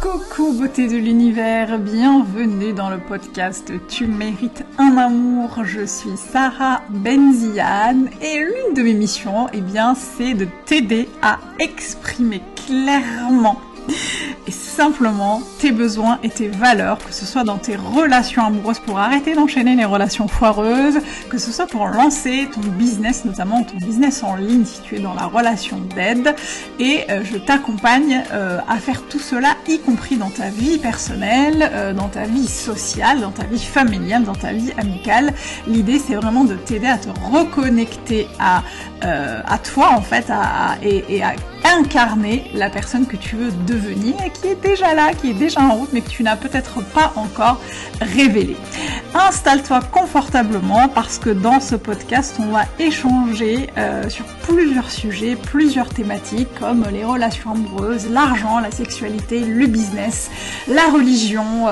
Coucou beauté de l'univers, bienvenue dans le podcast Tu mérites un amour. Je suis Sarah Benziane et l'une de mes missions, eh bien, c'est de t'aider à exprimer clairement et simplement tes besoins et tes valeurs, que ce soit dans tes relations amoureuses pour arrêter d'enchaîner les relations foireuses, que ce soit pour lancer ton business, notamment ton business en ligne si tu es dans la relation d'aide. Et euh, je t'accompagne euh, à faire tout cela, y compris dans ta vie personnelle, euh, dans ta vie sociale, dans ta vie familiale, dans ta vie amicale. L'idée c'est vraiment de t'aider à te reconnecter à, à toi en fait à, et, et à incarner la personne que tu veux devenir et qui est déjà là, qui est déjà en route, mais que tu n'as peut-être pas encore révélé. Installe-toi confortablement parce que dans ce podcast, on va échanger euh, sur plusieurs sujets, plusieurs thématiques comme les relations amoureuses, l'argent, la sexualité, le business, la religion,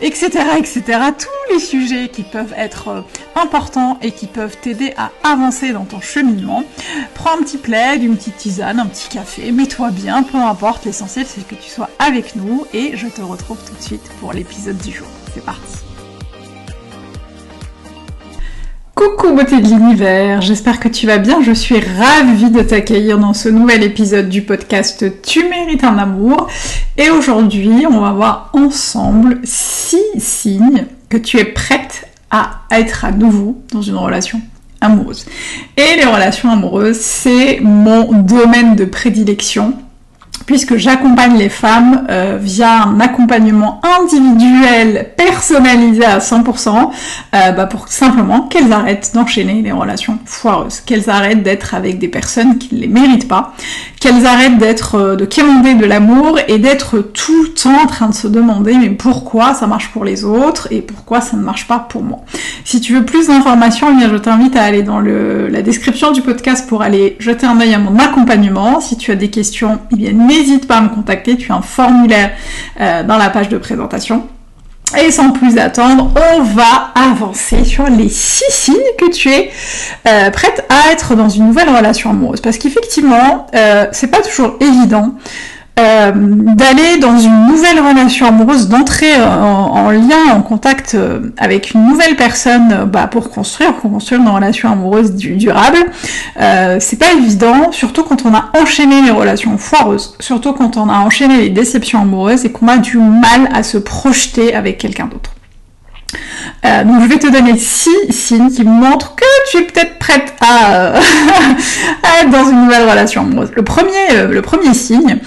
etc., euh, etc. Tous les sujets qui peuvent être euh, importants et qui peuvent t'aider à avancer dans ton cheminement. Prends un petit plaid, une petite tisane, un petit café mets-toi bien, peu importe, l'essentiel c'est que tu sois avec nous et je te retrouve tout de suite pour l'épisode du jour. C'est parti. Coucou beauté de l'univers, j'espère que tu vas bien, je suis ravie de t'accueillir dans ce nouvel épisode du podcast Tu mérites un amour. Et aujourd'hui on va voir ensemble 6 signes que tu es prête à être à nouveau dans une relation amoureuse. Et les relations amoureuses, c'est mon domaine de prédilection puisque j'accompagne les femmes euh, via un accompagnement individuel personnalisé à 100% euh, bah pour simplement qu'elles arrêtent d'enchaîner les relations foireuses, qu'elles arrêtent d'être avec des personnes qui ne les méritent pas, qu'elles arrêtent d'être euh, de quémander de l'amour et d'être tout le temps en train de se demander mais pourquoi ça marche pour les autres et pourquoi ça ne marche pas pour moi. Si tu veux plus d'informations, eh je t'invite à aller dans le, la description du podcast pour aller jeter un œil à mon accompagnement. Si tu as des questions, eh bien n'hésite pas à me contacter, tu as un formulaire euh, dans la page de présentation. Et sans plus attendre, on va avancer sur les six signes que tu es euh, prête à être dans une nouvelle relation amoureuse. Parce qu'effectivement, euh, c'est pas toujours évident euh, d'aller dans une nouvelle relation amoureuse, d'entrer en, lien, en contact euh, avec une nouvelle personne euh, bah, pour construire, pour construire une relation amoureuse durable. c'est pas évident, surtout quand on a enchaîné les relations foireuses, surtout quand on a enchaîné les déceptions amoureuses et qu'on a du mal à se projeter avec quelqu'un d'autre. Donc je vais te donner six signes qui montrent que tu es peut-être prête à, une relation amoureuse. Le premier, euh, signe,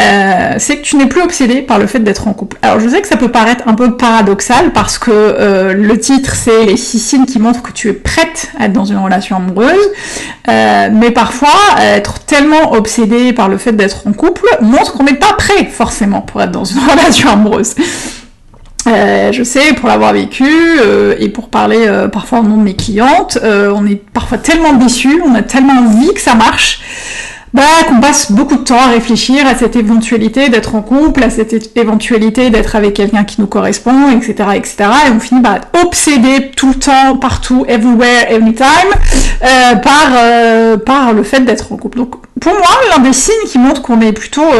euh, c'est que tu n'es plus obsédé par le fait d'être en couple. Alors je sais que ça peut paraître un peu paradoxal parce que le titre c'est les six signes qui montrent que tu es prête à être dans une relation amoureuse, mais parfois être tellement obsédé par le fait d'être en couple montre qu'on n'est pas prêt forcément pour être dans une relation amoureuse. Euh, je sais, pour l'avoir vécu euh, et pour parler euh, parfois au nom de mes clientes, on est parfois tellement déçus, on a tellement envie que ça marche, bah, qu'on passe beaucoup de temps à réfléchir à cette éventualité d'être en couple, à cette éventualité d'être avec quelqu'un qui nous correspond, etc., etc. Et on finit par être obsédé tout le temps, partout, everywhere, anytime, par par le fait d'être en couple. Donc, pour moi, l'un des signes qui montre qu'on est plutôt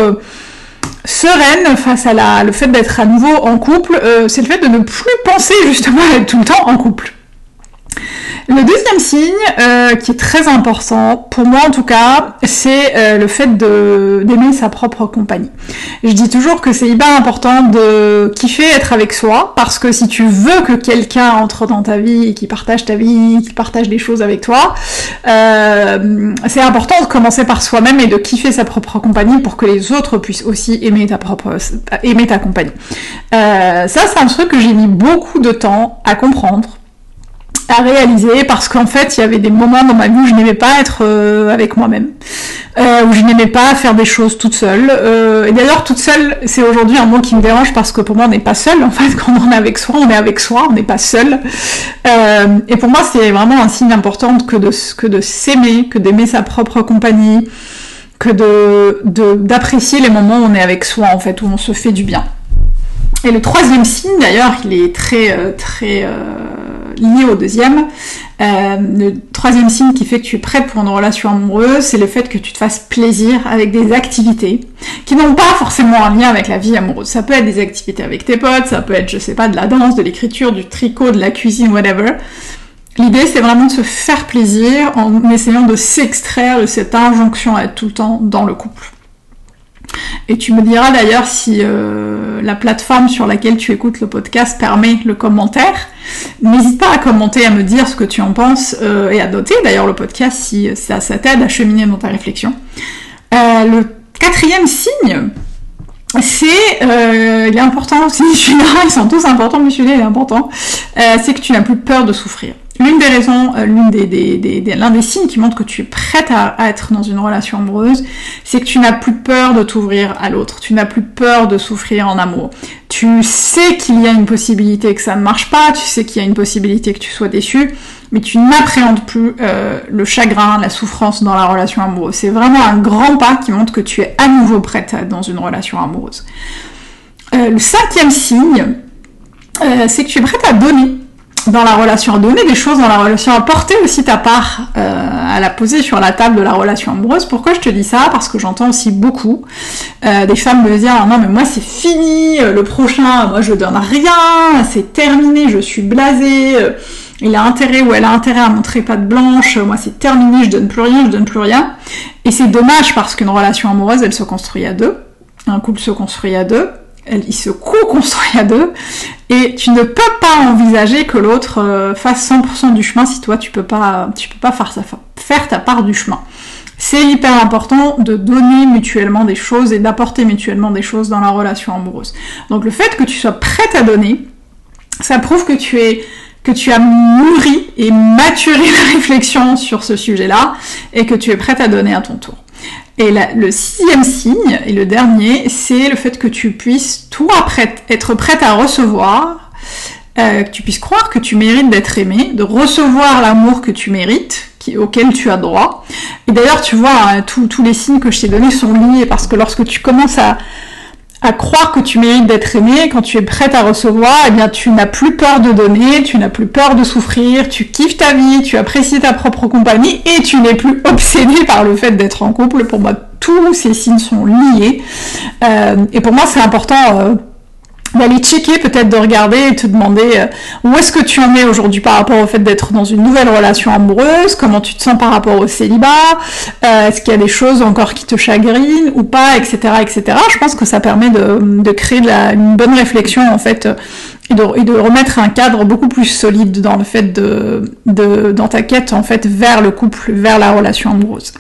sereine face à la, le fait d'être à nouveau en couple, euh, c'est le fait de ne plus penser justement à être tout le temps en couple. Le deuxième signe, euh, qui est très important, pour moi en tout cas, c'est euh, le fait d'aimer sa propre compagnie. Je dis toujours que c'est hyper important de kiffer être avec soi, parce que si tu veux que quelqu'un entre dans ta vie et qui partage ta vie, qui partage des choses avec toi, euh, c'est important de commencer par soi-même et de kiffer sa propre compagnie pour que les autres puissent aussi aimer ta propre, aimer ta compagnie. ça, c'est un truc que j'ai mis beaucoup de temps à comprendre à réaliser parce qu'en fait il y avait des moments dans ma vie où je n'aimais pas être euh, avec moi-même, euh, où je n'aimais pas faire des choses toute seule. Euh, et d'ailleurs toute seule c'est aujourd'hui un mot qui me dérange parce que pour moi on n'est pas seul en fait quand on est avec soi on est avec soi, on n'est pas seul. et pour moi c'est vraiment un signe important que de, que de s'aimer, que d'aimer sa propre compagnie, que de d'apprécier les moments où on est avec soi en fait, où on se fait du bien. Et le troisième signe d'ailleurs il est très très lié au deuxième. Euh, le troisième signe qui fait que tu es prête pour une relation amoureuse, c'est le fait que tu te fasses plaisir avec des activités qui n'ont pas forcément un lien avec la vie amoureuse. Ça peut être des activités avec tes potes, ça peut être, je sais pas, de la danse, de l'écriture, du tricot, de la cuisine, whatever. L'idée, c'est vraiment de se faire plaisir en essayant de s'extraire de cette injonction à être tout le temps dans le couple. Et tu me diras d'ailleurs si euh, la plateforme sur laquelle tu écoutes le podcast permet le commentaire. N'hésite pas à commenter, à me dire ce que tu en penses euh, et à noter d'ailleurs le podcast si ça, t'aide à cheminer dans ta réflexion. Euh, le quatrième signe, c'est, il est important, celui-là, ils sont tous importants, mais celui-là il est important, c'est que tu n'as plus peur de souffrir. L'une des raisons, euh, l'un des signes qui montre que tu es prête à, être dans une relation amoureuse, c'est que tu n'as plus peur de t'ouvrir à l'autre. Tu n'as plus peur de souffrir en amour. Tu sais qu'il y a une possibilité que ça ne marche pas, tu sais qu'il y a une possibilité que tu sois déçu, mais tu n'appréhendes plus euh, le chagrin, la souffrance dans la relation amoureuse. C'est vraiment un grand pas qui montre que tu es à nouveau prête à dans une relation amoureuse. Euh, le cinquième signe, c'est que tu es prête à donner dans la relation, à donner des choses dans la relation, à porter aussi ta part, euh, à la poser sur la table de la relation amoureuse. Pourquoi je te dis ça? Parce que j'entends aussi beaucoup euh, des femmes me dire ah non mais moi c'est fini, euh, le prochain, moi je donne rien, c'est terminé, je suis blasée, il a intérêt ou elle a intérêt à montrer pas de blanche, moi c'est terminé, je donne plus rien, je donne plus rien. Et c'est dommage parce qu'une relation amoureuse elle se construit à deux, un couple se construit à deux, il se co-construit à deux, et tu ne peux pas envisager que l'autre euh, fasse 100% du chemin si toi tu peux pas, tu peux pas faire, ta part du chemin. C'est hyper important de donner mutuellement des choses et d'apporter mutuellement des choses dans la relation amoureuse. Donc le fait que tu sois prête à donner, ça prouve que tu es que tu as mûri et maturé la réflexion sur ce sujet-là et que tu es prête à donner à ton tour. Et le sixième signe, et le dernier, c'est le fait que tu puisses, toi, être prête à recevoir, euh, que tu puisses croire que tu mérites d'être aimé, de recevoir l'amour que tu mérites, auquel tu as droit. Et d'ailleurs, tu vois, hein, tous les signes que je t'ai donnés sont liés, parce que lorsque tu commences à, à croire que tu mérites d'être aimé, quand tu es prête à recevoir, eh bien tu n'as plus peur de donner, tu n'as plus peur de souffrir, tu kiffes ta vie, tu apprécies ta propre compagnie et tu n'es plus obsédé par le fait d'être en couple. Pour moi, tous ces signes sont liés. Euh, et pour moi, c'est important euh, d'aller checker, peut-être de regarder et te demander euh, où est-ce que tu en es aujourd'hui par rapport au fait d'être dans une nouvelle relation amoureuse, comment tu te sens par rapport au célibat, euh, est-ce qu'il y a des choses encore qui te chagrinent ou pas, etc., etc. Je pense que ça permet de, de créer de la, une bonne réflexion en fait et de, remettre un cadre beaucoup plus solide dans le fait de, dans ta quête en fait vers le couple, vers la relation amoureuse.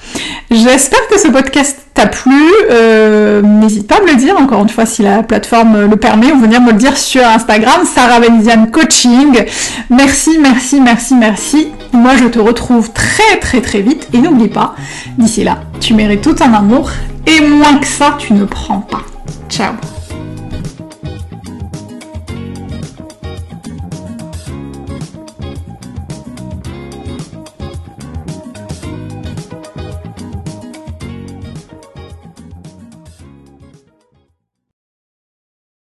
J'espère que ce podcast t'a plu. Euh, n'hésite pas à me le dire encore une fois si la plateforme le permet ou venir me le dire sur Instagram, Sarah Venisian Coaching. Merci, merci, merci, merci. Moi je te retrouve très très très vite et n'oublie pas, d'ici là, tu mérites tout un amour et moins que ça, tu ne prends pas. Ciao